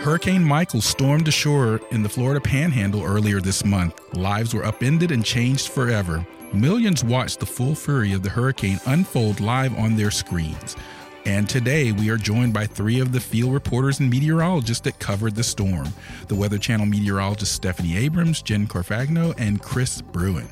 Hurricane Michael stormed ashore in the Florida panhandle earlier this month. Lives were upended and changed forever. Millions watched the full fury of the hurricane unfold live on their screens. And today we are joined by three of the field reporters and meteorologists that covered the storm the Weather Channel meteorologist Stephanie Abrams, Jen Carfagno, and Chris Bruin.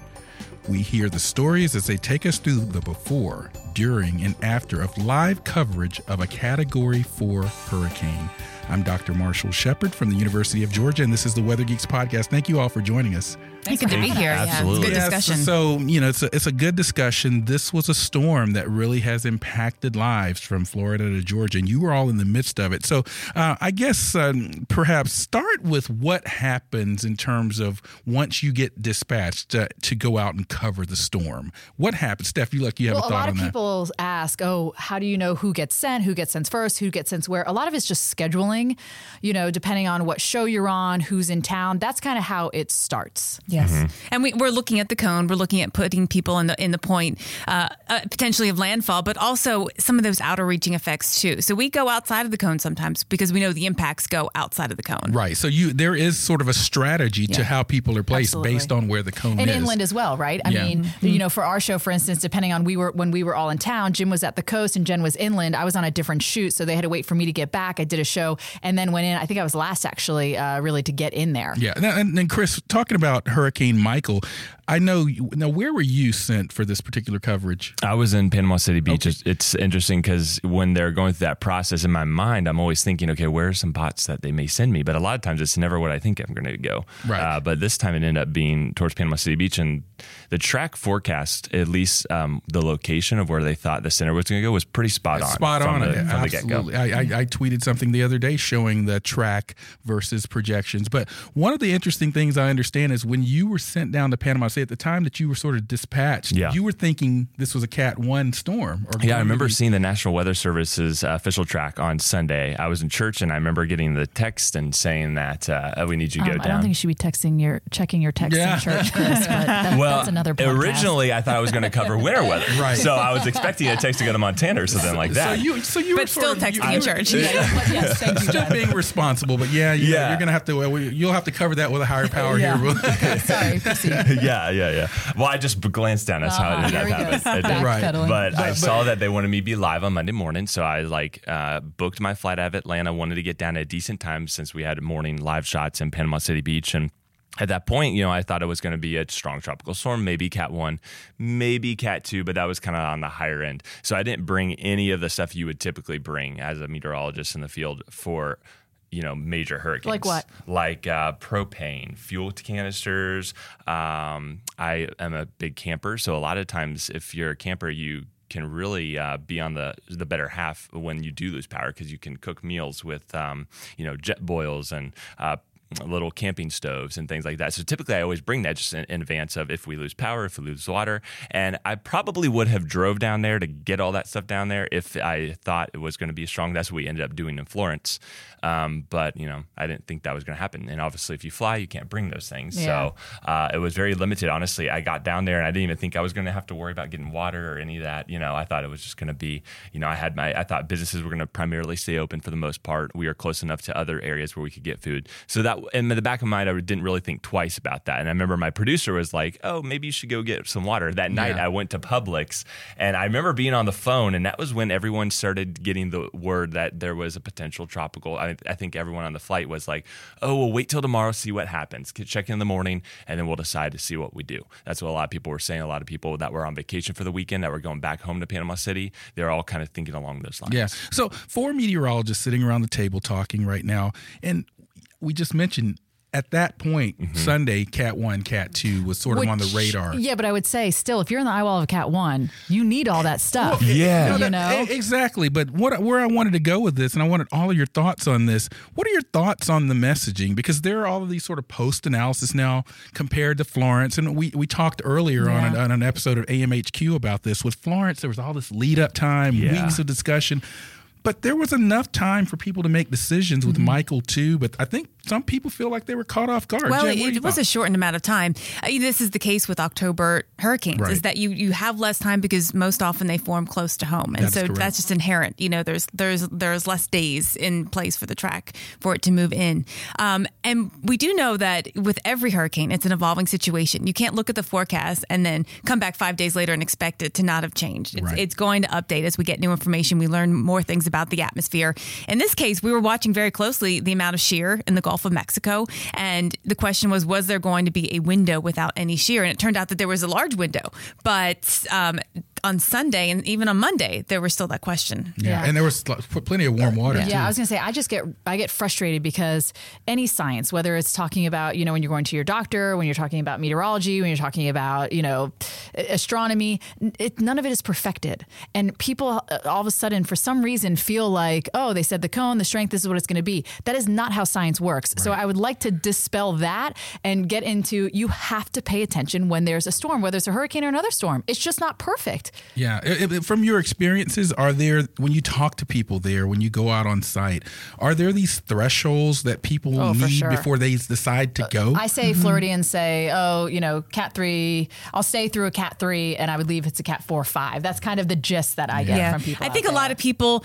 We hear the stories as they take us through the before, during, and after of live coverage of a Category 4 hurricane. I'm Dr. Marshall Shepard from the University of Georgia, and this is the Weather Geeks podcast. Thank you all for joining us. Thanks good to be here. Absolutely. Yeah, it's a good discussion. So, you know, it's a, it's a good discussion. This was a storm that really has impacted lives from Florida to Georgia, and you were all in the midst of it. So, uh, I guess um, perhaps start with what happens in terms of once you get dispatched to, to go out and cover the storm. What happens? Steph, you like you have well, a thought a lot on of that. people ask, oh, how do you know who gets sent, who gets sent first, who gets sent where? A lot of it's just scheduling, you know, depending on what show you're on, who's in town. That's kind of how it starts. Yes. Mm-hmm. And we, we're looking at the cone. We're looking at putting people in the in the point uh, uh, potentially of landfall, but also some of those outer reaching effects too. So we go outside of the cone sometimes because we know the impacts go outside of the cone. Right. So you there is sort of a strategy Yeah. to how people are placed Absolutely. based on where the cone and is. inland as well, right? I Yeah. mean, Mm-hmm. you know, for our show, for instance, depending on we were when we were all in town, Jim was at the coast and Jen was inland. I was on a different shoot, so they had to wait for me to get back. I did a show and then went in. I think I was last actually, uh, really to get in there. Yeah, Now- and then Chris, talking about Hurricane Michael, I know. Now, where were you sent for this particular coverage? I was in Panama City Beach. It's, it's interesting because when they're going through that process in my mind, I'm always thinking, okay, where are some spots that they may send me? But a lot of times it's never what I think I'm going to go. Right. Uh, but this time it ended up being towards Panama City Beach. And the track forecast, at least um, the location of where they thought the center was going to go, was pretty spot on. Spot from on. the, it. from the get go. Absolutely. I, I, I tweeted something the other day showing the track versus projections. But one of the interesting things I understand is when you were sent down to Panama City at the time that you were sort of dispatched, Yeah. you were thinking this was a Cat 1 storm. Or Yeah, I remember be- seeing the National Weather Service's uh, official track on Sunday. I was in church and I remember getting the text and saying that uh, oh, we need you to go Um, down. I don't think you should be texting your checking your text Yeah. in church, Chris. But that, well, that's another podcast. originally I thought I was going to cover winter weather. Right. So I was expecting a text to go to Montana or something like that. So you, so you were But still texting you, in church. yes, thank you. Still being responsible, but yeah, you Yeah. you're gonna have to. Well, you'll have to cover that with a higher power Yeah. here. Sorry, proceed. yeah, yeah, yeah. Well, I just glanced down. That's how Uh-huh, it ended there up happening. It. Right. Backpedaling. But I But- saw that they wanted me to be live on Monday morning, so I like uh, booked my flight out of Atlanta. Wanted to get down at a decent time since we had morning live shots in Panama City Beach, and at that point, you know, I thought it was going to be a strong tropical storm, maybe Cat one, maybe Cat two, but that was kind of on the higher end. So I didn't bring any of the stuff you would typically bring as a meteorologist in the field for. You know, major hurricanes. Like what? Like uh, propane, fuel canisters. Um, I am a big camper, so a lot of times, if you're a camper, you can really uh, be on the the better half when you do lose power because you can cook meals with um, you know Jetboils and uh, little camping stoves and things like that. So typically, I always bring that just in, in advance of if we lose power, if we lose water, and I probably would have drove down there to get all that stuff down there if I thought it was going to be strong. That's what we ended up doing in Florence, um, but you know I didn't think that was going to happen. And obviously, if you fly, you can't bring those things. Yeah. So uh, it was very limited. Honestly, I got down there and I didn't even think I was going to have to worry about getting water or any of that. You know, I thought it was just going to be, you know, I had my, I thought businesses were going to primarily stay open for the most part. We are close enough to other areas where we could get food. So that, in the back of my mind, I didn't really think twice about that. And I remember my producer was like, oh, maybe you should go get some water. That night, Yeah. I went to Publix and I remember being on the phone, and that was when everyone started getting the word that there was a potential tropical. I, I think everyone on the flight was like, oh, we'll wait till tomorrow, see what happens. Check in the morning, and then we'll decide to see what we do. That's what a lot of people were saying. A lot of people that were on vacation for the weekend that were going back home to Panama City, they're all kind of thinking along those lines. Yeah. So four meteorologists sitting around the table talking right now, and we just mentioned at that point, Mm-hmm. Sunday, Cat One, Cat Two was sort of on the radar. Yeah, but I would say still, if you're in the eye wall of cat one, you need all that stuff. Yeah. you that- know. e- exactly. But what where I wanted to go with this, and I wanted all of your thoughts on this. What are your thoughts on the messaging? Because there are all of these sort of post analysis now compared to Florence, and we we talked earlier on, an, on an episode of AMHQ about this. With Florence, there was all this lead up time, Yeah. weeks of discussion. But there was enough time for people to make decisions Mm-hmm. with Michael too. But I think some people feel like they were caught off guard. Well, Jen, it, what do you it was thought? a shortened amount of time. Uh, this is the case with October hurricanes, Right. is that you you have less time because most often they form close to home, and That's so correct. that's just inherent. You know, there's there's there's less days in place for the track for it to move in. Um, and we do know that with every hurricane, it's an evolving situation. You can't look at the forecast and then come back five days later and expect it to not have changed. It's, Right. it's going to update as we get new information. We learn more things about the atmosphere. In this case, we were watching very closely the amount of shear in the Gulf of Mexico. And the question was, was there going to be a window without any shear? And it turned out that there was a large window. But um, on Sunday and even on Monday, there was still that question. yeah. Yeah. and there was plenty of warm water. Yeah, too. I was gonna say I just get I get frustrated because any science, whether it's talking about you know when you're going to your doctor, when you're talking about meteorology, when you're talking about you know astronomy, it, none of it is perfected, and people uh, all of a sudden for some reason feel like oh they said the cone, the strength, this is what it's going to be. That is not how science works. So I would like to dispel that and get into you have to pay attention when there's a storm, whether it's a hurricane or another storm. It's just not perfect. Yeah. I- I- From your experiences, are there, when you talk to people there, when you go out on site, are there these thresholds that people Oh, need sure. before they decide to uh, go? I say mm-hmm. Floridians say, oh, you know, cat three, I'll stay through a cat three and I would leave if it's a cat four or five. That's kind of the gist that I get from people. I out think a lot of people,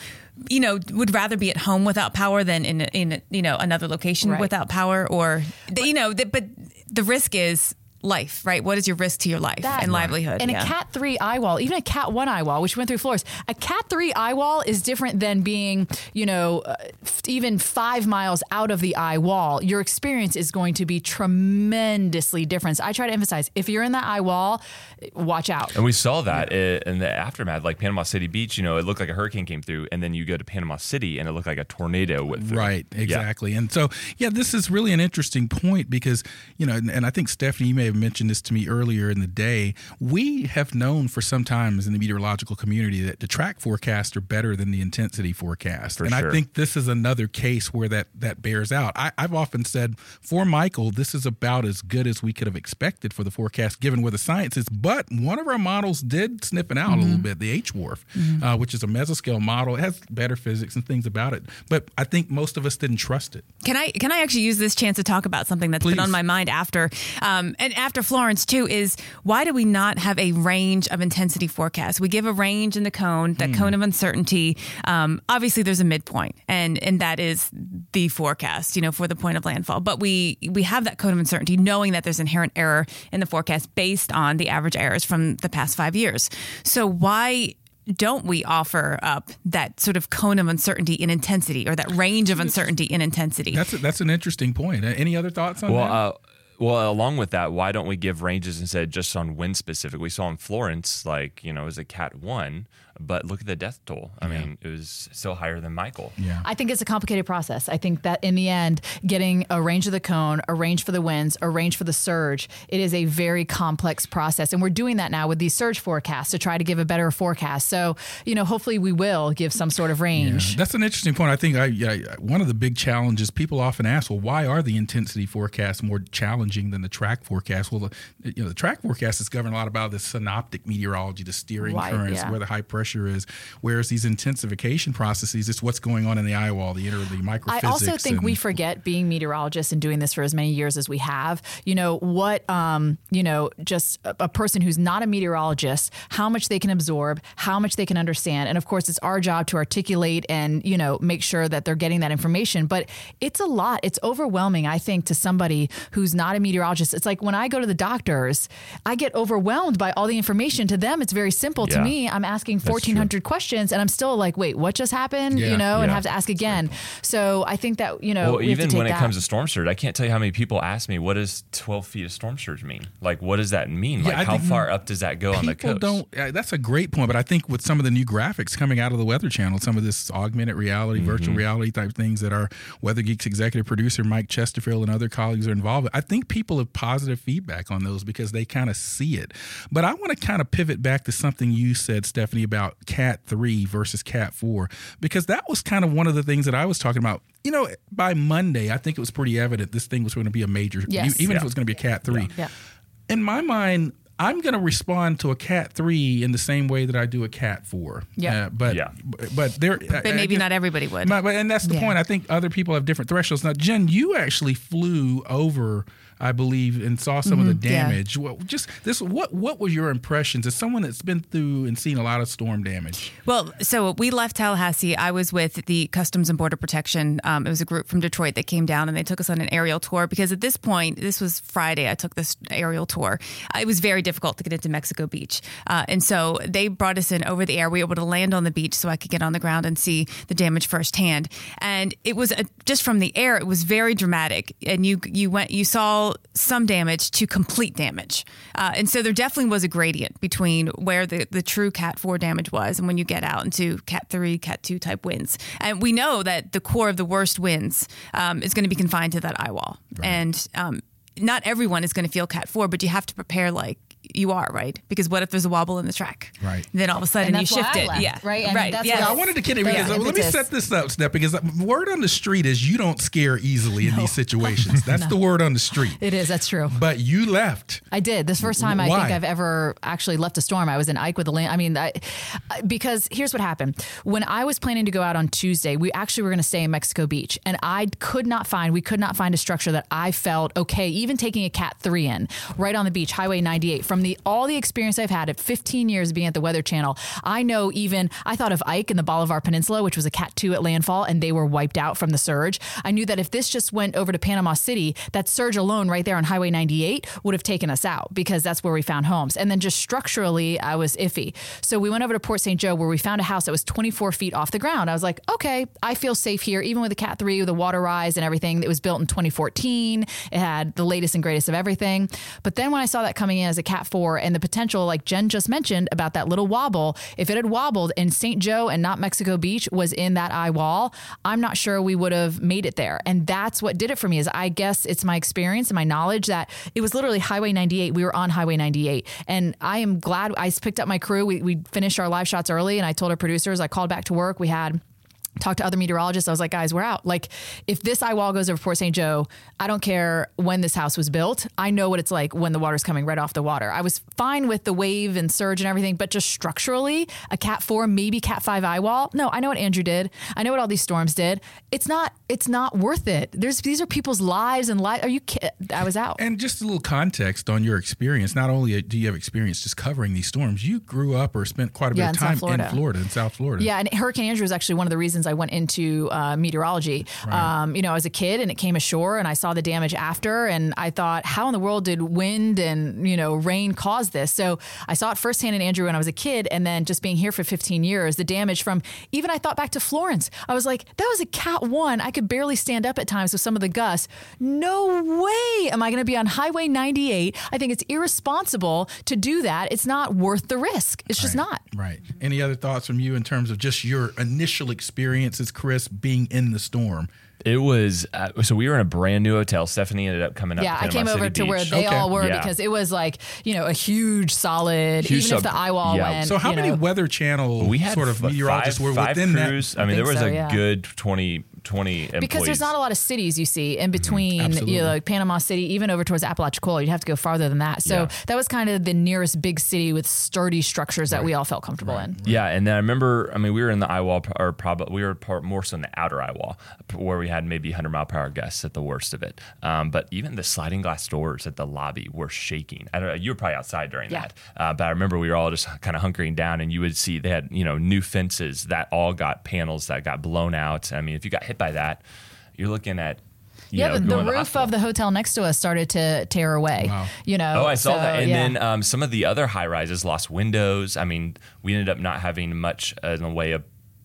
you know, would rather be at home without power than in in you know another location Right. without power, or you know, the, but the risk is life, right? What is your risk to your life That- and livelihood? And Yeah. a cat three eye wall, even a cat one eye wall, which went through Florence, a cat three eye wall is different than being, you know, uh, f- even five miles out of the eye wall. Your experience is going to be tremendously different. So I try to emphasize if you're in that eye wall, watch out. And we saw that i- in the aftermath, like Panama City Beach. You know, it looked like a hurricane came through, and then you go to Panama City, and it looked like a tornado went through. Right, Yeah. exactly. And so, yeah, this is really an interesting point because, you know, and, and I think Stephanie, you may have mentioned this to me earlier in the day. We have known for some times in the meteorological community that the track forecasts are better than the intensity forecast. For and I think this is another case where that, that bears out. I, I've often said for Michael, this is about as good as we could have expected for the forecast given where the science is. But one of our models did snip it out a little bit, the HWRF, uh, which is a mesoscale model. It has better physics and things about it. But I think most of us didn't trust it. Can I can I actually use this chance to talk about something that's Please. been on my mind after um, and after Florence too is why do we not have a range of intensity forecast? We give a range in the cone, that cone of uncertainty. Um, obviously, there's a midpoint, and and that is the forecast, you know, for the point of landfall. But we we have that cone of uncertainty, knowing that there's inherent error in the forecast based on the average errors from the past five years. So why? Don't we offer up that sort of cone of uncertainty in intensity or that range of uncertainty in intensity? That's a, that's an interesting point. Uh, Any other thoughts on Well, that? uh, well, along with that, why don't we give ranges instead just on wind specific? We saw in Florence, like you know, it was a Cat one, but look at the death toll. I mean, it was still higher than Michael. yeah. I think it's a complicated process. I think that in the end, getting a range of the cone, a range for the winds, a range for the surge, it is a very complex process. And we're doing that now with these surge forecasts to try to give a better forecast. So, you know, hopefully we will give some sort of range. That's an interesting point. I think I, yeah, one of the big challenges people often ask, well, why are the intensity forecasts more challenging than the track forecast? Well, the, you know, the track forecast is governed a lot about the synoptic meteorology, the steering Right, currents, yeah. where the high pressure is. Whereas these intensification processes, it's what's going on in the eye wall, the inner, the microphysics. I also think and- we forget being meteorologists and doing this for as many years as we have. You know what? Um, you know, just a, a person who's not a meteorologist, how much they can absorb, how much they can understand, and of course, it's our job to articulate and you know make sure that they're getting that information. But it's a lot. It's overwhelming, I think, to somebody who's not a meteorologists. It's like when I go to the doctors, I get overwhelmed by all the information. To them, it's very simple. To me, I'm asking 1,400 questions and I'm still like, wait, what just happened? Yeah. You know, and have to ask again. So I think that, you know, Well, we even take when it comes to storm surge, I can't tell you how many people ask me, "What does 12 feet of storm surge mean? Like, what does that mean? Yeah, like, I how far up does that go on the coast?" don't. Uh, that's a great point, but I think with some of the new graphics coming out of the Weather Channel, some of this augmented reality, Mm-hmm. virtual reality type things that our Weather Geeks executive producer Mike Chesterfield and other colleagues are involved with, I think people have positive feedback on those because they kind of see it. But I want to kind of pivot back to something you said, Stephanie, about Cat three versus Cat four, because that was kind of one of the things that I was talking about. You know, by Monday, I think it was pretty evident this thing was going to be a major, Yes. even if it was going to be a Cat three Yeah. in my mind, I'm going to respond to a cat three in the same way that I do a cat four. Yeah. Uh, but Yeah. but there. But maybe not everybody would. My, but- and that's the Yeah. point. I think other people have different thresholds. Now, Jen, you actually flew over, I believe, and saw some of the Mm-hmm. yeah. damage. Well, just this. What what were your impressions as someone that's been through and seen a lot of storm damage? Well, so we left Tallahassee. I was with the Customs and Border Protection. Um, it was a group from Detroit that came down and they took us on an aerial tour because at this point, this was Friday, I took this aerial tour. Uh, It was very difficult to get into Mexico Beach. Uh, and so they brought us in over the air. We were able to land on the beach so I could get on the ground and see the damage firsthand. And it was a, just from the air, it was very dramatic. And you, you went, you saw some damage to complete damage. Uh, and so there definitely was a gradient between where the, the true Cat 4 damage was and when you get out into Cat 3, Cat 2 type winds. And we know that the core of the worst winds um, is going to be confined to that eye wall. And um, not everyone is going to feel Cat 4, but you have to prepare like you are, right? Because what if there's a wobble in the track? Right. Then all of a sudden you that's why shift it. left, yeah. right? And right. yeah I wanted to kid you because uh, let me set this up, Steph, because word on the street is you don't scare easily in these situations. That's the word on the street. It is. That's true. But you left. I did. This first time I Why? think I've ever actually left a storm. I was in Ike with the land. I mean, I, I- because here's what happened. When I was planning to go out on Tuesday, we actually were going to stay in Mexico Beach, and I could not find. We could not find a structure that I felt okay. Even taking a Cat three in right on the beach, Highway 98. From the all the experience I've had at 15 years being at the Weather Channel, I know even I thought of Ike in the Bolivar Peninsula, which was a Cat two at landfall, and they were wiped out from the surge. I knew that if this just went over to Panama City, that surge alone right there on Highway 98 would have taken us out because that's where we found homes. And then just structurally, I was iffy. So we went over to Port St. Joe where we found a house that was 24 feet off the ground. I was like, okay, I feel safe here, even with the Cat 3, with the water rise and everything. It was built in 2014. It had the latest and greatest of everything. But then when I saw that coming in as a Cat 4 and the potential, like Jen just mentioned about that little wobble, if it had wobbled and St. Joe and not Mexico Beach was in that eye wall, I'm not sure we would have made it there. And that's what did it for me is I guess it's my experience and my knowledge that it was literally Highway 98. We were on Highway 98. And I am glad I picked up my crew. We, we finished our live shots early and I told our producers, I called back to work. We had talked to other meteorologists. I was like, guys, we're out. Like, if this eye wall goes over Port St. Joe, I don't care when this house was built. I know what it's like when the water's coming right off the water. I was fine with the wave and surge and everything, but just structurally, a Cat Four, maybe Cat Five eye wall. No, I know what Andrew did. I know what all these storms did. It's not. It's not worth it. There's these are people's lives and life. Are you? ki- I was out. And just a little context on your experience. Not only do you have experience just covering these storms, you grew up or spent quite a bit Yeah, of in time Florida. in Florida, in South Florida. Yeah, and Hurricane Andrew was actually one of the reasons I went into uh, meteorology. Um, you know, I was a kid and it came ashore, and I saw the damage after, and I thought, how in the world did wind and you know rain cause this? So I saw it firsthand in Andrew when I was a kid, and then just being here for 15 years, the damage from even I thought back to Florence. I was like, that was a Cat One. I could barely stand up at times with some of the gusts. No way am I going to be on Highway 98. I think it's irresponsible to do that. It's not worth the risk. It's just not. Right. Any other thoughts from you in terms of just your initial experiences, Chris, being in the storm? It was uh, so we were in a brand new hotel. Stephanie ended up coming up. Yeah, to I Panama came over City to where they Okay. all were Yeah. because it was like you know a huge solid. Huge even if the eye wall yeah. went. So, how many know, Weather Channel we had sort of f- meteorologists five, were five within crews. I mean, there was so, a yeah. good 20, 20 employees. because there's not a lot of cities you see in between, Mm-hmm. You know, like Panama City, even over towards Apalachicola. You'd have to go farther than that. So Yeah. that was kind of the nearest big city with sturdy structures that we all felt comfortable in. Yeah, and then I remember, I mean, we were in the eye wall, or probably we were part, more so in the outer eye wall, where we had maybe 100 mile per hour gusts at the worst of it. Um, but even the sliding glass doors at the lobby were shaking. I don't know, you were probably outside during Yeah. that, uh, but I remember we were all just kind of hunkering down, and you would see they had you know new fences that all got panels that got blown out. I mean, if you got hit by that, you're looking at you yeah, know, the, the roof hospital. of the hotel next to us started to tear away. Wow. You know. Oh, I saw so, that. And yeah. then um, some of the other high rises lost windows. I mean, we ended up not having much uh, in the way of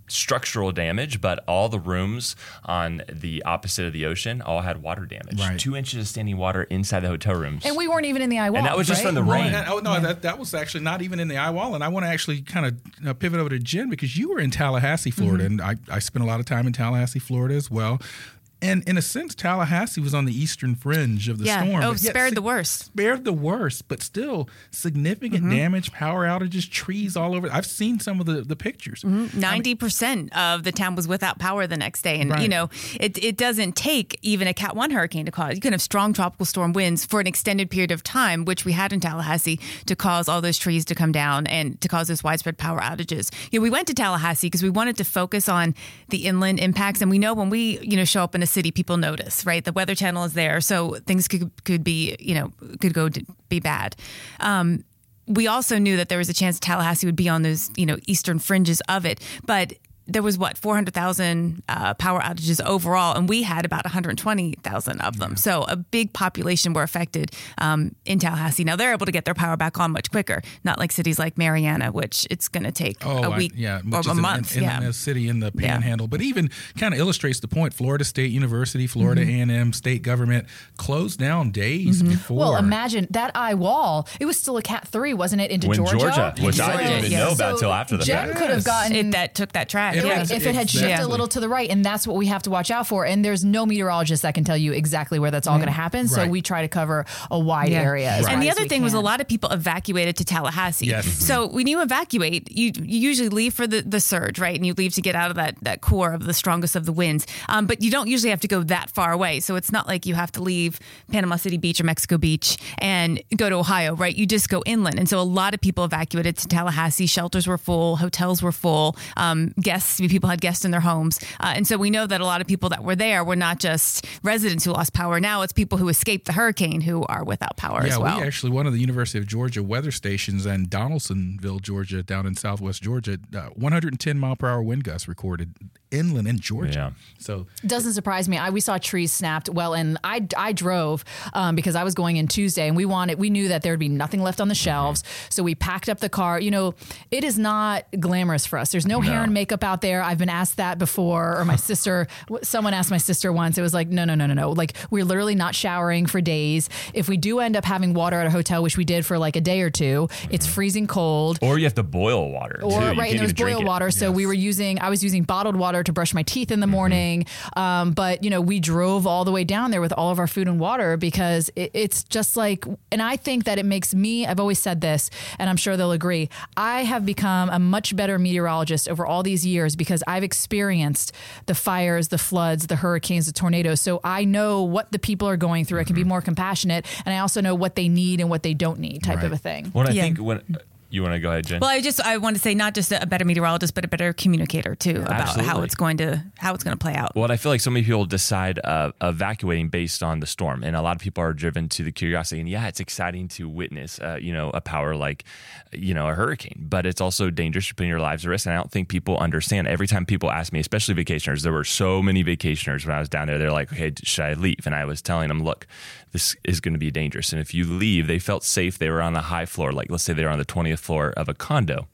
structural damage, but all the rooms on the opposite of the ocean all had water damage. Right. Two inches of standing water inside the hotel rooms. and we weren't even in the eye wall. And that was just right? from the Well, rain. and- oh no, that that was actually not even in the eye wall. And I want to actually kind of uh, pivot over to Jen because you were in Tallahassee, Florida, Mm-hmm. and I, I spent a lot of time in Tallahassee, Florida as well. And in a sense, Tallahassee was on the eastern fringe of the Yeah. storm. Oh, but yet spared the worst. Spared the worst, but still significant Mm-hmm. damage, power outages, trees all over. I've seen some of the, the pictures. Mm-hmm. Ninety percent of the town was without power the next day, and Right. you know it, it doesn't take even a Cat One hurricane to cause. You can have strong tropical storm winds for an extended period of time, which we had in Tallahassee, to cause all those trees to come down and to cause those widespread power outages. You know, we went to Tallahassee because we wanted to focus on the inland impacts, and we know when we you know show up in a city, people notice, right? The Weather Channel is there, so things could could be you know could go be bad. Um, we also knew that there was a chance Tallahassee would be on those, you know, eastern fringes of it. But there was what 400,000 uh, power outages overall, and we had about 120,000 of them. So a big population were affected um, in Tallahassee. Now they're able to get their power back on much quicker, not like cities like Marianna, which it's going to take a week Oh, yeah, or which a is an- month. in, yeah. in a city in the Yeah. Panhandle, but even kind of illustrates the point. Florida State University, Florida A and M state government closed down days before. Well, imagine that eye wall. It was still a Cat Three, wasn't it? Into When Georgia, Georgia, which I didn't even yeah. know about So until after the Jen fact. could have gotten it, that took that track. It yeah. was- if it had shifted a little to the right, and that's what we have to watch out for. And there's no meteorologist that can tell you exactly where that's all going to happen. So Right. we try to cover a wide Yeah. area. as And the other we thing was a lot of people evacuated to Tallahassee. Yes. So when you evacuate, you, you usually leave for the, the surge, right? And you leave to get out of that, that core of the strongest of the winds. Um, but you don't usually have to go that far away. So it's not like you have to leave Panama City Beach or Mexico Beach and go to Ohio, right? You just go inland. And so a lot of people evacuated to Tallahassee. Shelters were full, hotels were full, um, guests, people had guests in their homes. Uh, and so we know that a lot of people that were there were not just residents who lost power. Now it's people who escaped the hurricane who are without power yeah, as well. we actually one of the University of Georgia weather stations in Donalsonville, Georgia, down in Southwest Georgia, uh, 110 mile per hour wind gusts recorded inland in Georgia. So doesn't surprise me. I we saw trees snapped. Well, and I I drove um, because I was going in Tuesday, and we wanted we knew that there would be nothing left on the shelves, so we packed up the car. You know, it is not glamorous for us. There's no, hair and makeup out there. I've been asked that before, or my sister. Someone asked my sister once. It was like, no, no, no, no, no. Like we're literally not showering for days. If we do end up having water at a hotel, which we did for like a day or two, it's freezing cold. Or you have to boil water. Or too. Right, can't and there's even drink boil it. water. So we were using, I was using bottled water to brush my teeth Mm-hmm. in the morning. Um, but you know, we drove all the way down there with all of our food and water because it, it's just like, and I think that it makes me. I've always said this, and I'm sure they'll agree. I have become a much better meteorologist over all these years because I've experienced the fires, the floods, the hurricanes, the tornadoes. So I know what the people are going through. I can Mm-hmm. be more compassionate, and I also know what they need and what they don't need, type of a thing. Well, I Yeah. think when you want to go ahead, Jen. Well, I just I want to say not just a better meteorologist, but a better communicator too about how it's going to how it's going to play out. Well, I feel like so many people decide uh, evacuating based on the storm, and a lot of people are driven to the curiosity. And yeah, it's exciting to witness, uh, you know, a power like, you know, a hurricane, but it's also dangerous. You're putting your lives at risk, and I don't think people understand. Every time people ask me, especially vacationers, there were so many vacationers when I was down there. They're like, "Okay, should I leave?" And I was telling them, "Look, this is going to be dangerous, and if you leave, they felt safe. They were on the high floor, like let's say they were on the twentieth floor of a condo."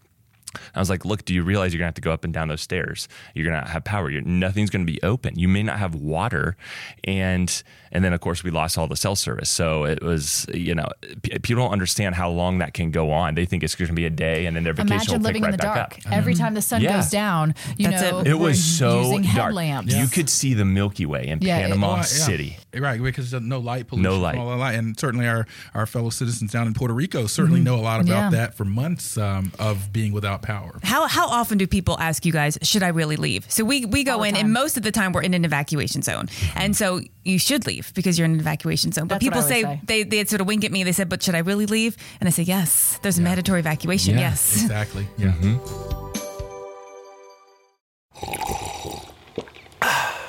I was like, look, do you realize you're gonna have to go up and down those stairs? You're gonna have power. You're, nothing's gonna be open. You may not have water, and and then of course we lost all the cell service. So it was, you know, p- people don't understand how long that can go on. They think it's gonna be a day, and then their vacation Imagine will living pick in right the back dark. up. Every time the sun Yeah. goes down, you That's know, it. It was so using dark. headlamps. You could see the Milky Way in Yeah, it- Panama yeah. City. Right, because of no light pollution. No light. all light. And certainly our, our fellow citizens down in Puerto Rico certainly know a lot about Mm-hmm. Yeah. that for months um, of being without power. How how often do people ask you guys, should I really leave? So we we go in, time. and most of the time we're in an evacuation zone, mm-hmm. and so you should leave because you're in an evacuation zone. But That's people say, say. they they sort of wink at me. They said, but should I really leave? And I say, yes. There's a mandatory evacuation. Yeah. Yes. Exactly. Yeah. Mm-hmm.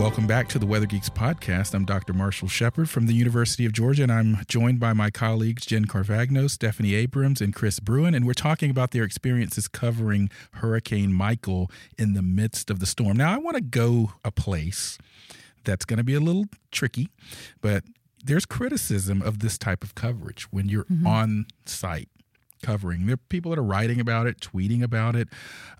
welcome back to the Weather Geeks podcast. I'm Dr. Marshall Shepard from the University of Georgia, and I'm joined by my colleagues Jen Carfagno, Stephanie Abrams, and Chris Bruin. And we're talking about their experiences covering Hurricane Michael in the midst of the storm. Now, I want to go a place that's going to be a little tricky, but there's criticism of this type of coverage when you're mm-hmm. on site covering. There are people that are writing about it, tweeting about it.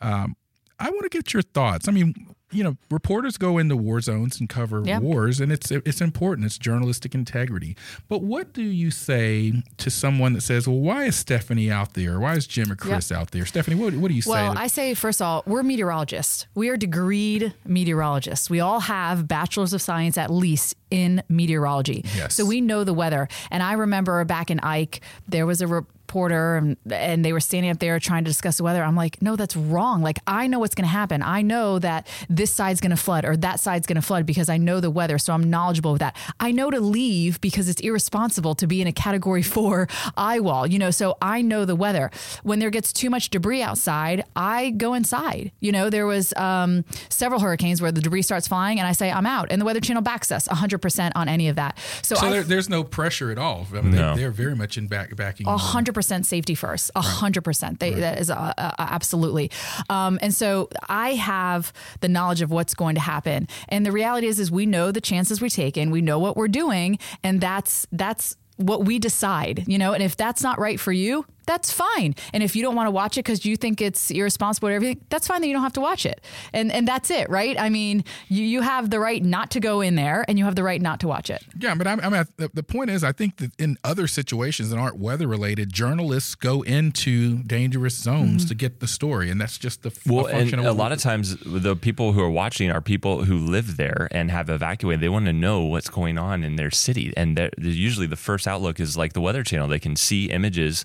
Um, I want to get your thoughts. I mean, you know, reporters go into war zones and cover yep. wars, and it's it's important. It's journalistic integrity. But what do you say to someone that says, "Well, why is Stephanie out there? Why is Jim or Chris yep. out there?" Stephanie, what, what do you say? Well, I say first of all, we're meteorologists. We are degreed meteorologists. We all have bachelors of science at least in meteorology. Yes. So we know the weather. And I remember back in Ike, there was a re- reporter and, and they were standing up there trying to discuss the weather. I'm like, no, that's wrong. Like, I know what's going to happen. I know that this side's going to flood or that side's going to flood because I know the weather. So I'm knowledgeable with that. I know to leave because it's irresponsible to be in a category four eye wall, you know, so I know the weather. When there gets too much debris outside, I go inside. You know, there was um, several hurricanes where the debris starts flying and I say, I'm out. And the Weather Channel backs us 100% on any of that. So, so there, there's no pressure at all. I mean, no. they, are very much in back, backing. 100% percent safety first. A hundred percent. They right. that is uh, uh, absolutely. Um, and so I have the knowledge of what's going to happen. And the reality is, is we know the chances we take and we know what we're doing, and that's that's what we decide, you know, and if that's not right for you, that's fine. And if you don't want to watch it because you think it's irresponsible or everything, that's fine that you don't have to watch it. And and that's it, right? I mean, you, you have the right not to go in there and you have the right not to watch it. Yeah, but I'm, I'm the, the point is, I think that in other situations that aren't weather related, journalists go into dangerous zones mm-hmm. to get the story. And that's just the well, and a lot of times the people who are watching are people who live there and have evacuated. They want to know what's going on in their city. And usually the first outlook is like the Weather Channel. They can see images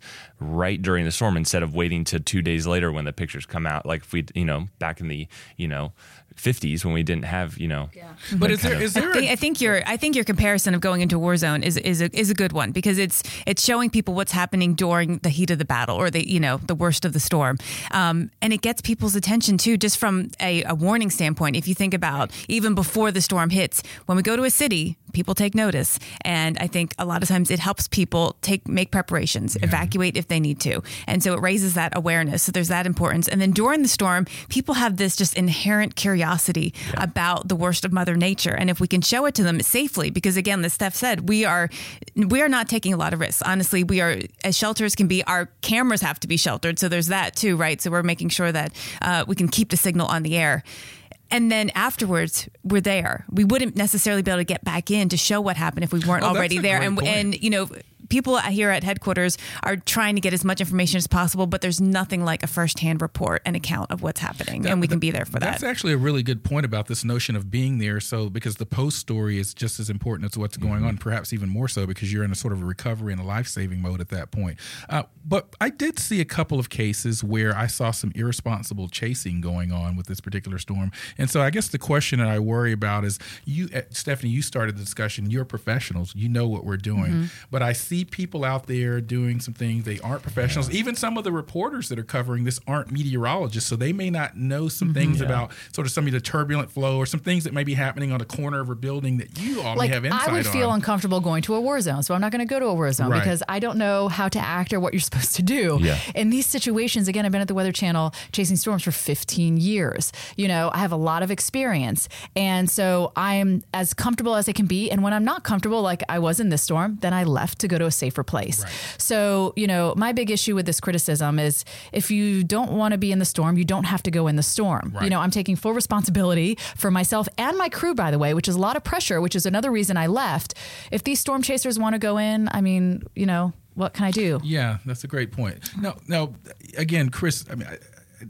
right during the storm instead of waiting to two days later when the pictures come out. Like if we, you know, back in the, you know, 50s when we didn't have you know yeah. but is there, is there I think, I think, your I think your comparison of going into war zone is is a, is a good one because it's it's showing people what's happening during the heat of the battle or the you know the worst of the storm um, and it gets people's attention too just from a, a warning standpoint if you think about even before the storm hits when we go to a city people take notice and I think a lot of times it helps people take make preparations yeah. evacuate if they need to and so it raises that awareness so there's that importance and then during the storm people have this just inherent curiosity yeah. about the worst of Mother Nature, and if we can show it to them safely, because again, as Steph said, we are we are not taking a lot of risks. Honestly, we are as shelters can be. Our cameras have to be sheltered, so there's that too, right? So we're making sure that uh, we can keep the signal on the air and then afterwards we're there we wouldn't necessarily be able to get back in to show what happened if we weren't oh, already there and point. and you know people here at headquarters are trying to get as much information as possible, but there's nothing like a firsthand report and account of what's happening, that, and we can be there for that. That's actually a really good point about this notion of being there. So, because the post story is just as important as what's going mm-hmm. on, perhaps even more so because you're in a sort of a recovery and a life saving mode at that point. Uh, but I did see a couple of cases where I saw some irresponsible chasing going on with this particular storm, and so I guess the question that I worry about is you, uh, Stephanie, you started the discussion. You're professionals, you know what we're doing, mm-hmm. but I see people out there doing some things. They aren't professionals. Yeah. Even some of the reporters that are covering this aren't meteorologists, so they may not know some mm-hmm. things yeah. about sort of some of the turbulent flow or some things that may be happening on a corner of a building that you all like, may have insight I would feel on. uncomfortable going to a war zone, so I'm not going to go to a war zone right. because I don't know how to act or what you're supposed to do. Yeah. In these situations, again, I've been at the Weather Channel chasing storms for 15 years. You know, I have a lot of experience, and so I'm as comfortable as I can be. And when I'm not comfortable, like I was in this storm, then I left to go to a safer place. Right. So, you know, my big issue with this criticism is if you don't want to be in the storm, you don't have to go in the storm. Right. You know, I'm taking full responsibility for myself and my crew, by the way, which is a lot of pressure, which is another reason I left. If these storm chasers want to go in, I mean, you know, what can I do? Yeah, that's a great point. No, no, again, Chris, I mean, I,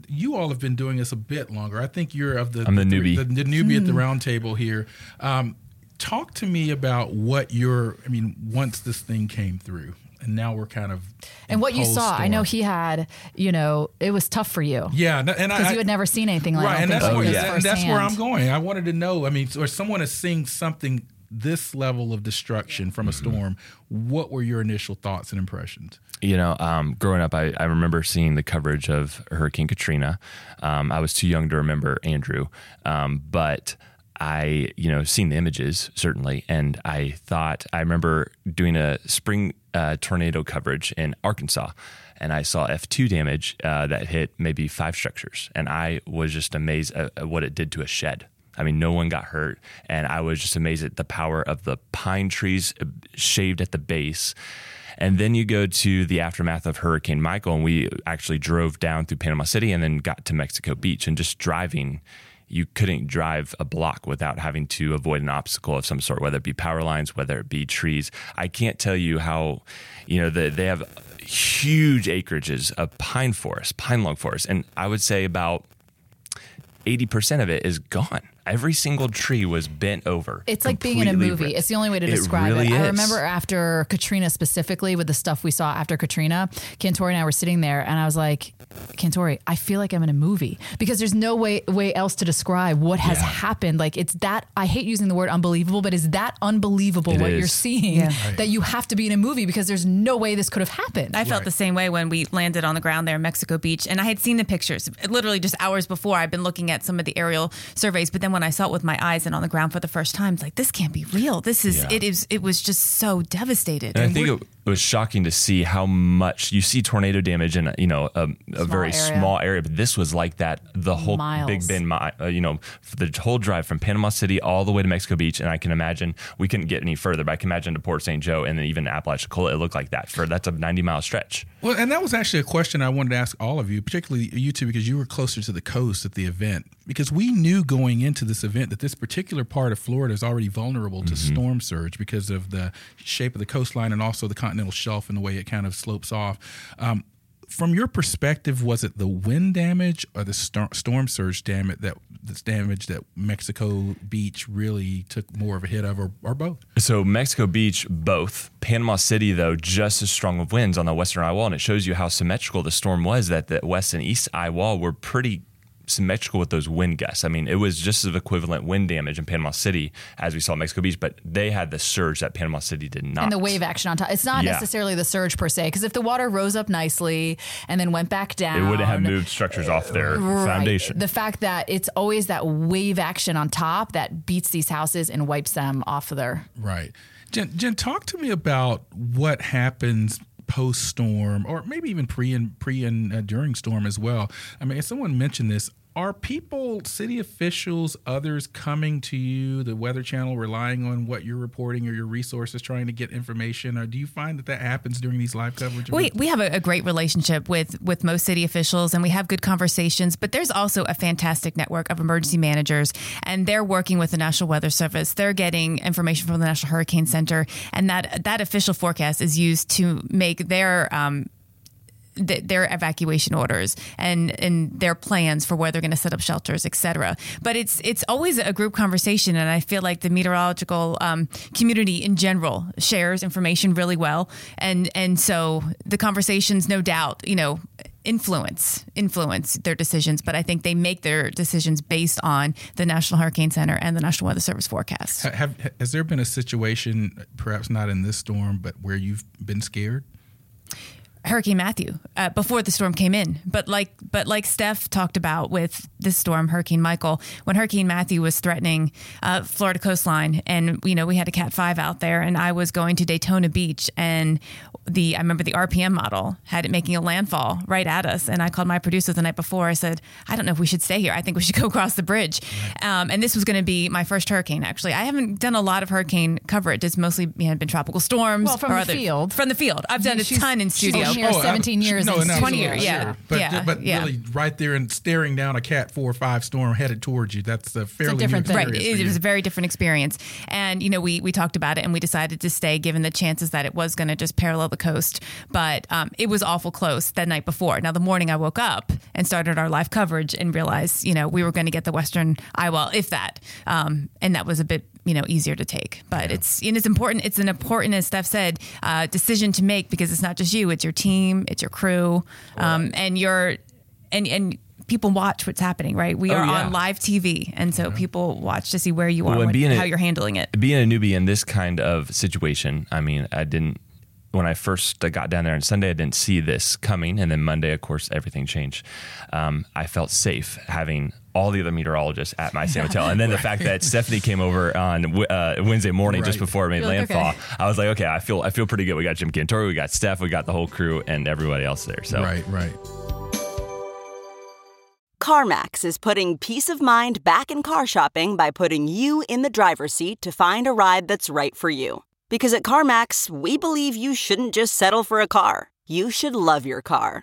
you all have been doing this a bit longer. I think you're of the I'm the, the newbie, the, the newbie at the hmm. round table here. Um, talk to me about what your i mean once this thing came through and now we're kind of. And what you saw, I know he had, you know, it was tough for you. Yeah, and I because you had never seen anything like right, and that's, like where, this and that's where I'm going. I wanted to know. I mean, or someone is seeing something this level of destruction from a Mm-hmm. storm. What were your initial thoughts and impressions? You know, um, growing up, I, I remember seeing the coverage of Hurricane Katrina. Um, I was too young to remember Andrew, um, but I, you know, seen the images certainly, and I thought I remember doing a spring uh, tornado coverage in Arkansas, and I saw F2 damage uh, that hit maybe five structures, and I was just amazed at, at what it did to a shed. I mean, no one got hurt, and I was just amazed at the power of the pine trees uh, shaved at the base. And then you go to the aftermath of Hurricane Michael, and we actually drove down through Panama City and then got to Mexico Beach. And just driving, you couldn't drive a block without having to avoid an obstacle of some sort, whether it be power lines, whether it be trees. I can't tell you how, you know, the, they have huge acreages of pine forest, pine log forest. And I would say about 80% of it is gone. Every single tree was bent over. It's like being in a movie. ripped. It's the only way to It describe really it. I remember after Katrina specifically with the stuff we saw after Katrina, Cantore and I were sitting there and I was like, Cantore, I feel like I'm in a movie because there's no way way else to describe what has happened. Like it's that I hate using the word unbelievable, but is that unbelievable It what is. you're seeing Yeah. that you have to be in a movie because there's no way this could have happened. I felt the same way when we landed on the ground there in Mexico Beach. And I had seen the pictures literally just hours before. I'd been looking at some of the aerial surveys, but then when I saw it with my eyes and on the ground for the first time, it's like, this can't be real. This is, Yeah. it is, it was just so devastated. And I think it, it was shocking to see how much you see tornado damage in a, you know a, a very area. small area, but this was like that the whole Miles. Big Bend, uh, you know, for the whole drive from Panama City all the way to Mexico Beach, and I can imagine we couldn't get any further, but I can imagine to Port St. Joe and then even Apalachicola, it looked like that for that's a ninety mile stretch. Well, and that was actually a question I wanted to ask all of you, particularly you two, because you were closer to the coast at the event. Because we knew going into this event that this particular part of Florida is already vulnerable to storm surge because of the shape of the coastline and also the continental shelf and the way it kind of slopes off. Um, from your perspective, was it the wind damage or the stor- storm surge damage that this damage that Mexico Beach really took more of a hit of, or, or both? So Mexico Beach, both. Panama City, though, just as strong of winds on the western eye wall, and it shows you how symmetrical the storm was. That the west and east eye wall were pretty symmetrical with those wind gusts. I mean, it was just as equivalent wind damage in Panama City as we saw in Mexico Beach, but they had the surge that Panama City did not. and the wave action on top. It's not Yeah. necessarily the surge per se, because if the water rose up nicely and then went back down, it wouldn't have moved structures off their uh, Right. foundation. The fact that it's always that wave action on top that beats these houses and wipes them off of their. Right. Jen, Jen, talk to me about what happens post storm, or maybe even pre and pre and uh, during storm as well. I mean, someone mentioned this. Are people, city officials, others coming to you, the Weather Channel, relying on what you're reporting or your resources, trying to get information? Or do you find that that happens during these live coverage? We, events? we have a, a great relationship with with most city officials and we have good conversations but there's also a fantastic network of emergency managers and they're working with the national weather service they're getting information from the national hurricane center and that that official forecast is used to make their um, th- their evacuation orders and and their plans for where they're going to set up shelters, etc. But it's it's always a group conversation, and I feel like the meteorological um, community in general shares information really well, and and so the conversations, no doubt, you know. Influence influence their decisions, but I think they make their decisions based on the National Hurricane Center and the National Weather Service forecast. Ha- have, has there been a situation, perhaps not in this storm, but where you've been scared? Hurricane Matthew uh, before the storm came in. But like but like Steph talked about with this storm, Hurricane Michael, when Hurricane Matthew was threatening uh, Florida coastline, and you know we had a Cat Five out there, and I was going to Daytona Beach, and the I remember the RPM model had it making a landfall right at us, and I called my producer the night before. I said, I don't know if we should stay here. I think we should go across the bridge. Um, and this was going to be my first hurricane. Actually, I haven't done a lot of hurricane coverage. It's mostly you know, been tropical storms. Well, from the other, field. From the field, I've done a ton in studio. 15 years, oh, 17 years, no, no, 20 years. Sure. Yeah. But, yeah. But yeah. really, right there and staring down a cat four or five storm headed towards you, that's a fairly it's a different Right. It, was a very different experience. And, you know, we, we talked about it and we decided to stay given the chances that it was going to just parallel the coast. But um, it was awful close that night before. Now, the morning I woke up and started our live coverage and realized, you know, we were going to get the Western Iowa, if that. Um, and that was a bit you know easier to take. But it's and it's important. It's an important, as Steph said, uh, decision to make because it's not just you; it's your team, it's your crew, um, and your and and people watch what's happening. Right? We Oh, are yeah. on live TV, and so people watch to see where you are, Well, and what- being a- how you're handling it. being a newbie in this kind of situation, I mean, I didn't when I first got down there on Sunday, I didn't see this coming, and then Monday, of course, everything changed. Um, I felt safe having all the other meteorologists at my same hotel, and then the fact that Stephanie came over on uh, Wednesday morning just before it made You're like, landfall. okay. I was like, okay, I feel I feel pretty good. We got Jim Cantore, we got Steph, we got the whole crew, and everybody else there. So Right, right. CarMax is putting peace of mind back in car shopping by putting you in the driver's seat to find a ride that's right for you. Because at CarMax, we believe you shouldn't just settle for a car, you should love your car.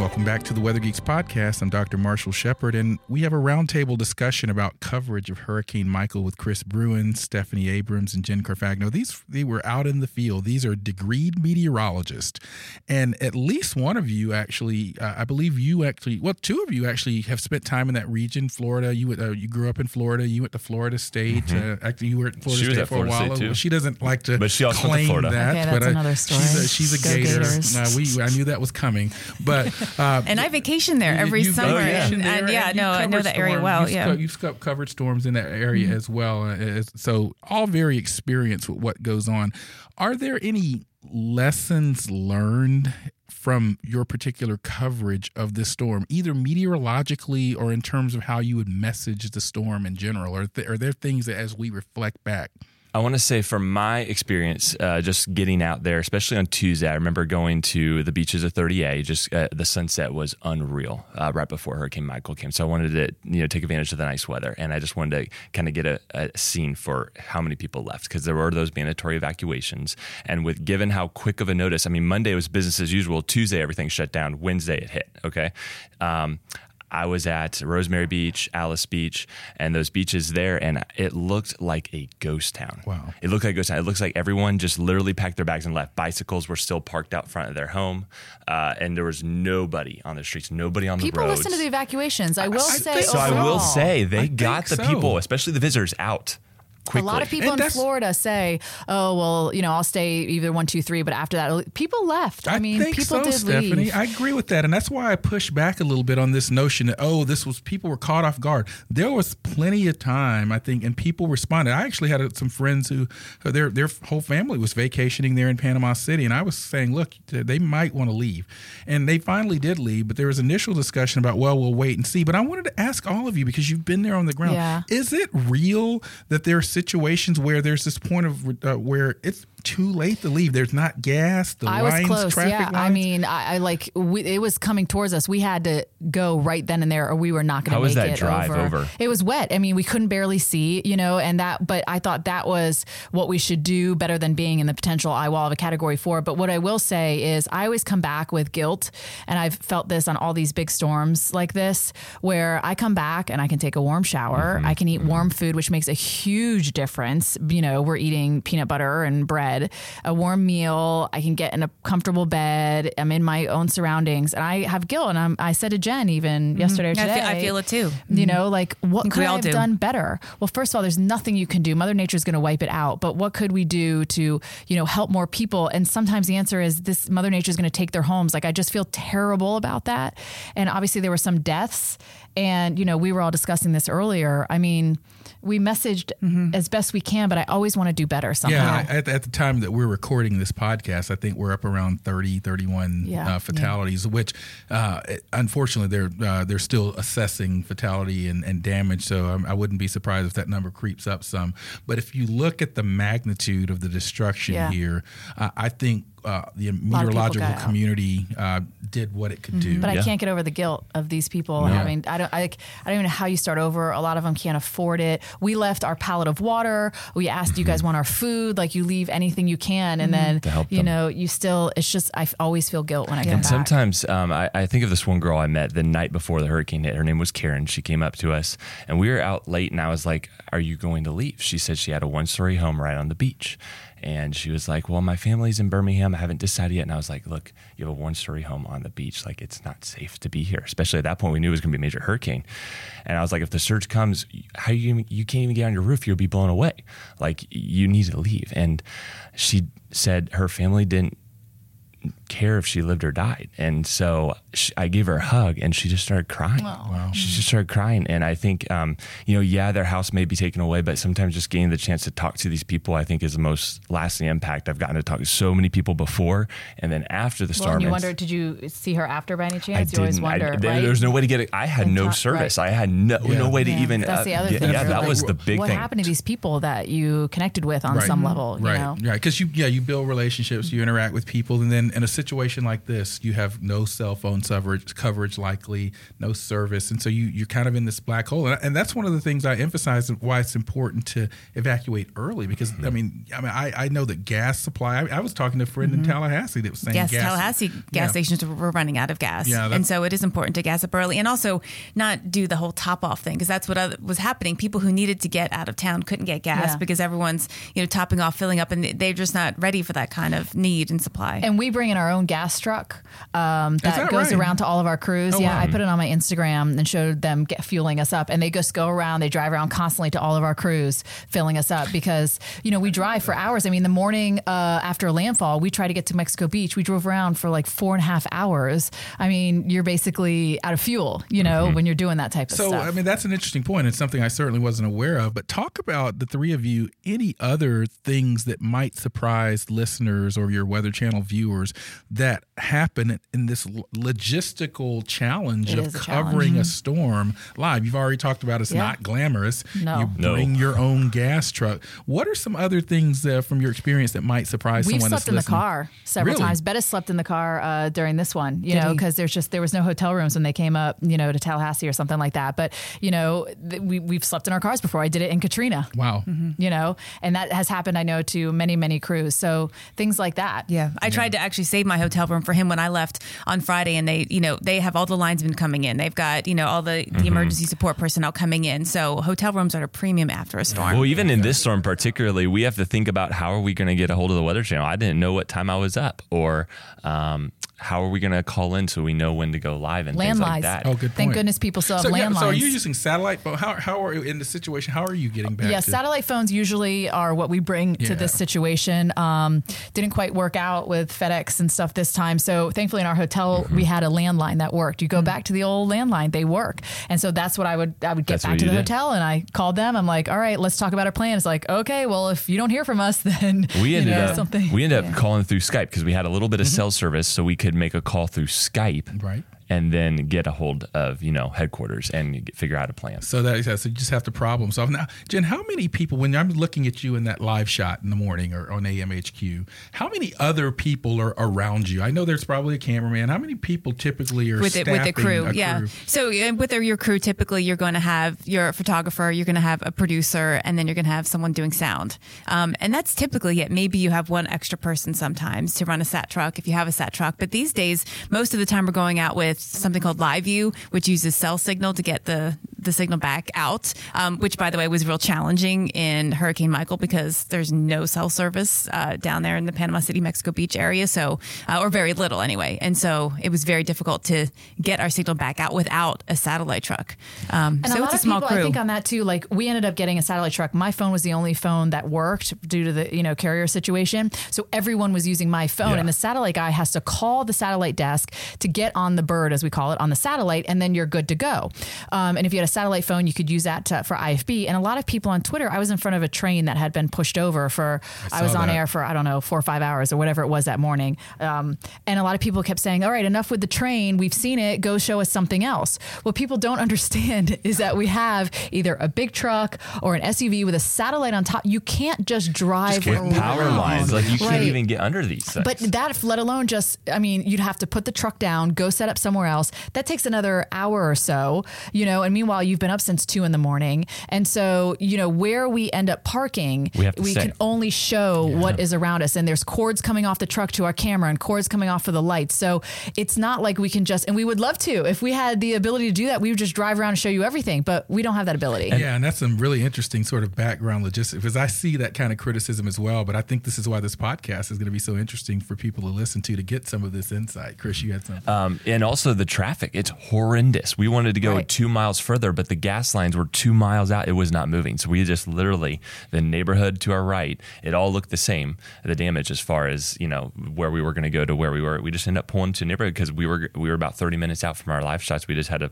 And welcome back to the Weather Geeks podcast. I'm Dr. Marshall Shepard, and we have a roundtable discussion about coverage of Hurricane Michael with Chris Bruin, Stephanie Abrams, and Jen Carfagno. These they were out in the field. These are degreed meteorologists, and at least one of you actually, uh, I believe you actually, well, two of you actually have spent time in that region, Florida. You uh, you grew up in Florida. You went to Florida State. Uh, actually, you were at Florida Mm-hmm. She was State at for Florida a while. State, too. She doesn't like to, But she also went to claim Florida. that. Okay, but that's uh, another story. She's a, she's a gator. Gators. Uh, we, I knew that was coming, but. Uh, And I vacation there every you summer, vacation and, there, and yeah, no, I know that area well. You've Yeah, you've co- covered storms in that area Mm-hmm. as well. Uh, so all very experienced with what goes on. Are there any lessons learned from your particular coverage of this storm, either meteorologically or in terms of how you would message the storm in general? Are, th- are there things that, as we reflect back, I want to say, from my experience, uh, just getting out there, especially on Tuesday, I remember going to the beaches of 30A. Just uh, the sunset was unreal uh, right before Hurricane Michael came. So I wanted to, you know, take advantage of the nice weather, and I just wanted to kind of get a, a scene for how many people left because there were those mandatory evacuations. And with given how quick of a notice, I mean, Monday was business as usual. Tuesday, everything shut down. Wednesday, it hit. Okay. Um, I was at Rosemary Beach, Alys Beach, and those beaches there, and it looked like a ghost town. Wow. It looked like a ghost town. It looks like everyone just literally packed their bags and left. Bicycles were still parked out front of their home, uh, and there was nobody on the streets, nobody on the roads. People roads. listen to the evacuations. I will say. think so I will say they I got the so. people, especially the visitors, out quickly. A lot of people And in Florida say, "Oh, well, you know, I'll stay either one, two, three. But after that, people left. I, mean, think people so, did Stephanie. leave. I agree with that, and that's why I push back a little bit on this notion that oh, this was people were caught off guard. There was plenty of time, I think, and people responded. I actually had some friends who their their whole family was vacationing there in Panama City, and I was saying, look, they might want to leave, and they finally did leave. But there was initial discussion about well, we'll wait and see. But I wanted to ask all of you because you've been there on the ground. Yeah. Is it real that there are situations where there's this point of uh, where it's too late to leave? There's not gas. The I was lines, close. traffic Yeah, I mean, I, I like we, it was coming towards us. We had to go right then and there, or we were not going to How make was that it drive over? It was wet. I mean, we couldn't barely see, you know, and that. But I thought that was what we should do better than being in the potential eye wall of a Category Four. But what I will say is, I always come back with guilt, and I've felt this on all these big storms like this, where I come back and I can take a warm shower, Mm-hmm. I can eat warm food, which makes a huge difference. You know, we're eating peanut butter and bread, a warm meal. I can get in a comfortable bed. I'm in my own surroundings, and I have guilt. And I'm, I said to Jen even yesterday or Mm-hmm. I today, feel- I feel it too. You know, like what could we I have do. done better? Well, first of all, there's nothing you can do. Mother Nature is going to wipe it out. But what could we do to, you know, help more people? And sometimes the answer is this: Mother Nature is going to take their homes. Like I just feel terrible about that. And obviously there were some deaths, and you know we were all discussing this earlier. I mean, we messaged as best we can, but I always want to do better somehow. Yeah, at, at the time that we're recording this podcast, I think we're up around 30, 31 Yeah. uh, fatalities, which uh, unfortunately they're uh, they're still assessing fatality and, and damage. So um, I wouldn't be surprised if that number creeps up some. But if you look at the magnitude of the destruction Yeah. here, I think uh, the meteorological community uh, did what it could do. But Yeah. I can't get over the guilt of these people having. I don't. I, I don't even know how you start over. A lot of them can't afford it. We left our pallet of water. We asked, "Do you guys want our food?" Like you leave anything you can, and then To help you them. know you still. It's just I always feel guilt when I come And back. sometimes um, I, I think of this one girl I met the night before the hurricane hit. Her name was Karen. She came up to us, and we were out late. And I was like, "Are you going to leave?" She said she had a one-story home right on the beach, and she was like, "Well, my family's in Birmingham. I haven't decided yet." And I was like, "Look, you have a one-story home on the beach. Like, it's not safe to be here. Especially at that point, we knew it was going to be a major hurricane." And I was like, "If the surge comes, how you you can't even get on your roof. You'll be blown away. Like, you need to leave." And she said her family didn't care if she lived or died. And so she, I gave her a hug and she just started crying. She just started crying. And I think, um, you know, yeah, their house may be taken away, but sometimes just getting the chance to talk to these people, I think is the most lasting impact. I've gotten to talk to so many people before. And then after the Well, storm, and you wonder, did you see her after by any I chance? you always didn't. I- wonder, there, right? There's no way to get it. I had And no talk- service. right. I had no, Yeah. no way to Yeah, even. That's the other yeah, thing. Yeah, that like, was the big what thing. What happened to these people that you connected with on Right. some level? You right, know? right. Because you, yeah, you build relationships, you interact with people, and then in a situation like this, you have no cell phone coverage, coverage likely, no service, and so you you're kind of in this black hole. And, and that's one of the things I emphasize why it's important to evacuate early. Because Mm-hmm. I mean, I mean, I, I know that gas supply. I, I was talking to a friend in Tallahassee that was saying Yes, gas, Tallahassee gas yeah. stations were running out of gas. Yeah, and so it is important to gas up early and also not do the whole top off thing because that's what other, was happening. People who needed to get out of town couldn't get gas Yeah. because everyone's, you know, topping off, filling up, and they're just not ready for that kind of need and supply. And we bring in our own gas truck um, that, that goes right? around to all of our crews. Oh, yeah, wow. I put it on my Instagram and showed them get, fueling us up, and they just go around. They drive around constantly to all of our crews, filling us up because you know we drive for hours. I mean, the morning uh, after a landfall, we try to get to Mexico Beach. We drove around for like four and a half hours. I mean, you're basically out of fuel, you know, when you're doing that type of So, stuff. So, I mean, that's an interesting point. It's something I certainly wasn't aware of. But talk about the three of you, any other things that might surprise listeners or your Weather Channel viewers that happen in this logistical challenge It of is a covering challenge. a storm live. You've already talked about it's Yeah. not glamorous. No. You No. bring your own gas truck. What are some other things uh, from your experience that might surprise We've someone slept that's in the car several Really? times. Bettes slept in the car uh, during this one, you Did know, because there's just there was no hotel rooms when they came up, you know, to Tallahassee or something like that. But you know, th- we we've slept in our cars before. I did it in Katrina. Wow. You know, and that has happened, I know, to many, many crews. So things like that. Yeah, I tried to actually save my hotel room for him when I left on Friday, and they, you know, they have all the linesmen coming in. They've got, you know, all the, the emergency support personnel coming in. So hotel rooms are at a premium after a storm. Well, even in this storm particularly, we have to think about how are we going to get a hold of the Weather Channel. I didn't know what time I was up, or um, how are we going to call in so we know when to go live and things like that. Oh, good point. Thank goodness people still have So, yeah, so are you using satellite phone? How, how are you in the situation? How are you getting back? Yeah, to- satellite phones usually are what we bring to this situation. Um, didn't quite work out with FedEx and stuff this time. So thankfully in our hotel mm-hmm. we had a landline that worked. You go mm-hmm. back to the old landline, they work. And so that's what I would I would get That's back to the did. hotel and I called them. I'm like, all right, let's talk about our plan. It's like, okay, well if you don't hear from us, then We you ended know, up something. we ended up calling through Skype because we had a little bit of mm-hmm. cell service, so we could make a call through Skype, Right. And then get a hold of you know headquarters and get, figure out a plan. So that yeah, so you just have to problem solve. Now, Jen, how many people when I'm looking at you in that live shot in the morning or on AMHQ, how many other people are around you? I know there's probably a cameraman. How many people typically are with it with the crew. a Yeah. crew? So with your crew, typically you're going to have your photographer, you're going to have a producer, and then you're going to have someone doing sound. Um, and that's typically it. Maybe you have one extra person sometimes to run a sat truck if you have a sat truck. But these days, most of the time we're going out with something called LiveU, which uses cell signal to get the the signal back out. Um, which, by the way, was real challenging in Hurricane Michael because there's no cell service uh, down there in the Panama City, Mexico Beach area. So, uh, or very little anyway. And so it was very difficult to get our signal back out without a satellite truck. Um, And so a lot it's a of small people, crew. I think on that too. Like we ended up getting a satellite truck. My phone was the only phone that worked due to the you know carrier situation. So everyone was using my phone, Yeah. and the satellite guy has to call the satellite desk to get on the bird, as we call it, on the satellite, and then you're good to go. Um, and if you had a satellite phone, you could use that to, for IFB. And a lot of people on Twitter, I was in front of a train that had been pushed over for, I, I was on that. air for, I don't know, four or five hours or whatever it was that morning. Um, and a lot of people kept saying, all right, enough with the train. We've seen it. Go show us something else. What people don't understand is that we have either a big truck or an SUV with a satellite on top. You can't just drive can't. Power lines, like you can't Right. even get under these things. But that, let alone just, I mean, you'd have to put the truck down, go set up somewhere else. That takes another hour or so, you know, and meanwhile, you've been up since two in the morning. And so, you know, where we end up parking, We have to stay. can only show what is around us. And there's cords coming off the truck to our camera and cords coming off for the lights. So it's not like we can just, and we would love to, if we had the ability to do that, we would just drive around and show you everything, but we don't have that ability. Yeah, and that's some really interesting sort of background logistics because I see that kind of criticism as well. But I think this is why this podcast is going to be so interesting for people to listen to to get some of this insight. Chris, you had something. Um, and also the traffic, it's horrendous. We wanted to go Right. two miles further, but the gas lines were two miles out. It was not moving. So we just literally, the neighborhood to our right, it all looked the same. The damage as far as, you know, where we were going to go to where we were. We just ended up pulling to neighborhood because we were, we were about 30 minutes out from our live shots. We just had to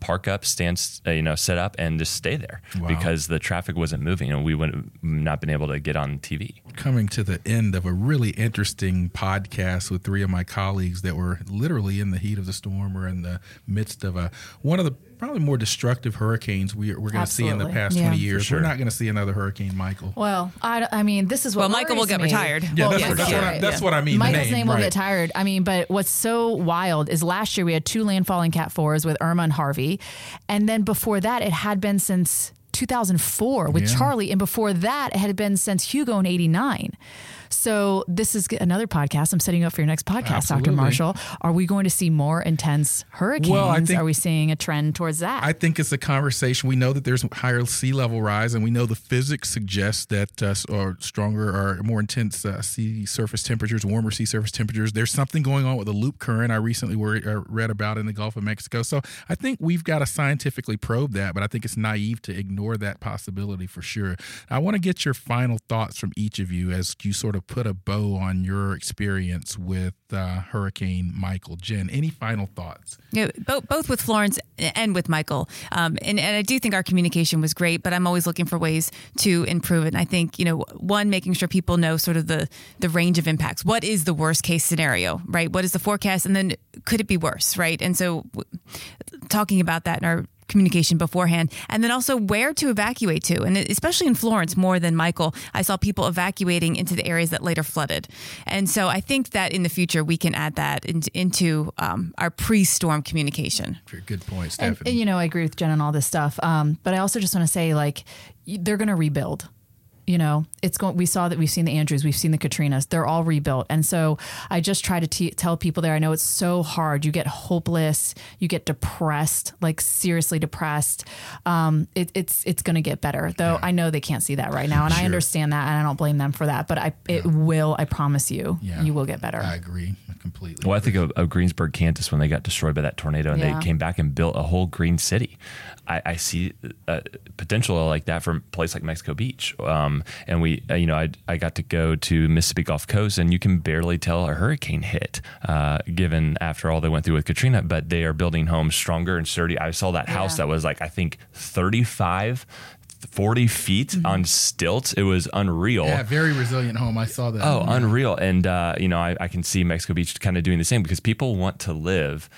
park up, stand, uh, you know, set up and just stay there Wow. because the traffic wasn't moving and we would have not been able to get on TV. coming to the end of a really interesting podcast with three of my colleagues that were literally in the heat of the storm or in the midst of a one of the probably more destructive hurricanes we, we're going to see in the past Yeah. 20 years. sure. We're not going to see another Hurricane Michael. Well, I, I mean, this is what Well, Michael will get me. retired. Yeah, Well, that's, yes, what, that's, yeah, what, I, that's yeah. what I mean. Michael's name, name will right. get tired. I mean, but what's so wild is last year we had two landfalling Cat 4s with Irma and Harvey. And then before that, it had been since 2004 with Yeah. Charley. And before that, it had been since Hugo in 89. So this is another podcast. I'm setting up for your next podcast, Absolutely. Dr. Marshall. Are we going to see more intense hurricanes? Well, I think- Are we seeing a trend towards that? I think it's a conversation. We know that there's higher sea level rise, and we know the physics suggests that uh, or stronger or more intense uh, sea surface temperatures, warmer sea surface temperatures. There's something going on with the loop current. I recently were, uh, read about in the Gulf of Mexico. So I think we've got to scientifically probe that, but I think it's naive to ignore that possibility for sure. I want to get your final thoughts from each of you as you sort of put a bow on your experience with uh, Hurricane Michael. Jen, any final thoughts? Yeah, both, both with Florence and with Michael. Um, and, and I do think our communication was great, but I'm always looking for ways to improve it. And I think, you know, one, making sure people know sort of the, the range of impacts. What is the worst case scenario, right? What is the forecast? And then could it be worse, right? And so w- talking about that in our communication beforehand and then also where to evacuate to and especially in Florence more than Michael I saw people evacuating into the areas that later flooded and so I think that in the future we can add that into, into um, our pre-storm communication Very good point, and, Stephanie. and, you know, I agree with Jen on all this stuff. Um, but I also just want to say, like, they're going to rebuild. You know, it's going. We saw that we've seen the Andrews, we've seen the Katrinas. They're all rebuilt, and so I just try to t- tell people there. I know it's so hard. You get hopeless, you get depressed, like seriously depressed. Um, it, it's it's going to get better, though. I know they can't see that right now, and I understand that, and I don't blame them for that. But I, it will. I promise you, Yeah. you will get better. I agree completely. Well, I think of, of Greensburg, Kansas, when they got destroyed by that tornado and Yeah. they came back and built a whole green city. I, I see uh, potential like that from a place like Mexico Beach. Um, and we, uh, you know, I, I got to go to Mississippi Gulf Coast, and you can barely tell a hurricane hit, uh, given after all they went through with Katrina. But they are building homes stronger and sturdy. I saw that house Yeah. that was like I think 35. 40 feet on stilts. It was unreal. yeah, very resilient home. I saw that. Oh, Yeah. unreal. And, uh, you know, I, I can see Mexico Beach kind of doing the same because people want to live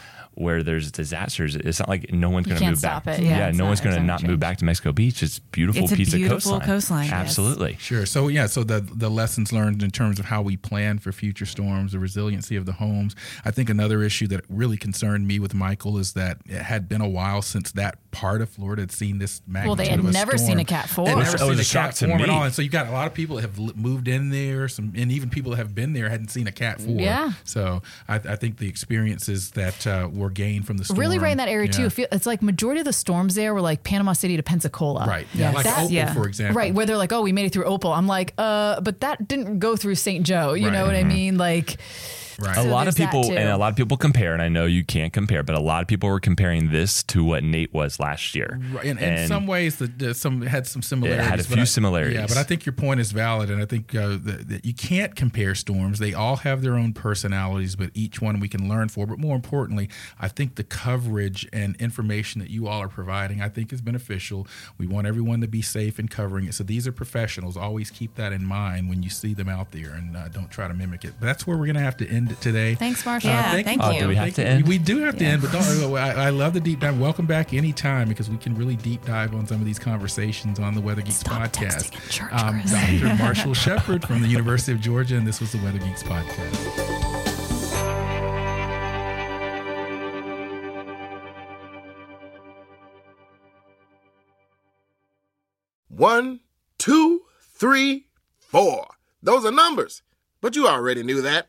where there's disasters. It's not like no one's going to move stop back. it. Yeah, no it's one's going to not not gonna move back to Mexico Beach. It's beautiful It's a piece beautiful of coastline. coastline, yes. Absolutely. Sure. So yeah, so the the lessons learned in terms of how we plan for future storms, the resiliency of the homes. I think another issue that really concerned me with Michael is that it had been a while since that part of Florida had seen this magnitude. Well, they had of a never storm. seen a Cat 4. They'd It never was- seen a a shock Cat to form at all. And so you've got a lot of people that have moved in there, some, and even people that have been there hadn't seen a Cat four. Yeah. So I, I think the experiences that uh, were gained from the storm really right in that area yeah. too. It's like majority of the storms there were like Panama City to Pensacola. Right. Yeah. Like That- Opal, yeah. for example. Right, where they're like, "Oh, we made it through Opal." I'm like, "Uh, but that didn't go through St. Joe." You Right. know what I mean? Like, Right. A So lot of people and a lot of people compare, and I know you can't compare, but a lot of people were comparing this to what Nate was last year. Right, and, in some ways, the, the, some had some similarities. had a few I- similarities. Yeah, but I think your point is valid, and I think uh, that, that you can't compare storms. They all have their own personalities, but each one we can learn for. But more importantly, I think the coverage and information that you all are providing, I think, is beneficial. We want everyone to be safe in covering it. So these are professionals. Always keep that in mind when you see them out there, and uh, don't try to mimic it. But that's where we're going to have to end it today. Thanks, Marshall. Yeah, thank Oh, you. do we have Thank to you. end? We do have to end, but don't. I, I love the deep dive. Welcome back anytime because we can really deep dive on some of these conversations on the Weather Geeks Stop podcast. church, Um, Dr. Marshall Shepard from the University of Georgia, and this was the Weather Geeks podcast. One, two, three, four. Those are numbers. But you already knew that.